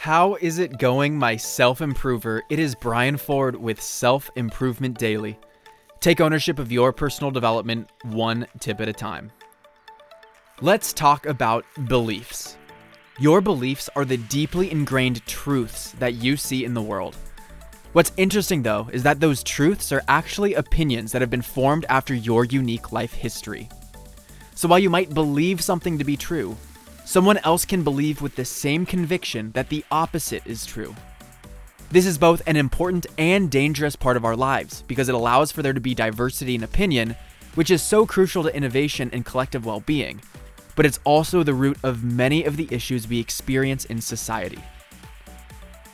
How is it going, my self improver? It is Brian Ford with Self Improvement Daily. Take ownership of your personal development one tip at a time. Let's talk about beliefs. Your beliefs are the deeply ingrained truths that you see in the world. What's interesting though is that those truths are actually opinions that have been formed after your unique life history. So while you might believe something to be true, someone else can believe with the same conviction that the opposite is true. This is both an important and dangerous part of our lives because it allows for there to be diversity in opinion, which is so crucial to innovation and collective well being, but it's also the root of many of the issues we experience in society.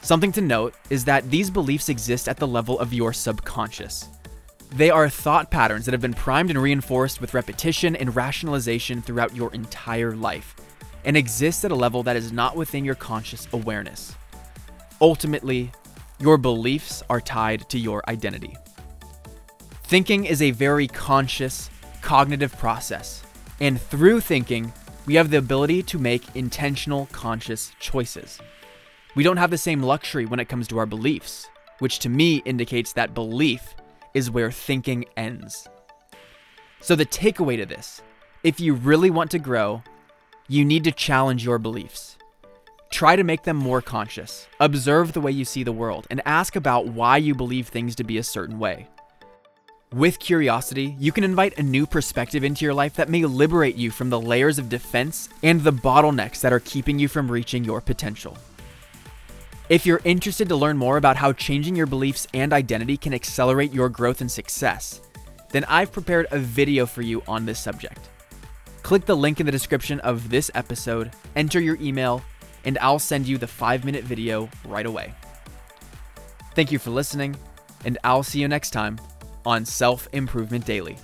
Something to note is that these beliefs exist at the level of your subconscious. They are thought patterns that have been primed and reinforced with repetition and rationalization throughout your entire life and exists at a level that is not within your conscious awareness. Ultimately, your beliefs are tied to your identity. Thinking is a very conscious, cognitive process, and through thinking, we have the ability to make intentional, conscious choices. We don't have the same luxury when it comes to our beliefs, which to me indicates that belief is where thinking ends. So, the takeaway to this if you really want to grow, you need to challenge your beliefs. Try to make them more conscious, observe the way you see the world, and ask about why you believe things to be a certain way. With curiosity, you can invite a new perspective into your life that may liberate you from the layers of defense and the bottlenecks that are keeping you from reaching your potential. If you're interested to learn more about how changing your beliefs and identity can accelerate your growth and success, then I've prepared a video for you on this subject. Click the link in the description of this episode, enter your email, and I'll send you the five minute video right away. Thank you for listening, and I'll see you next time on Self Improvement Daily.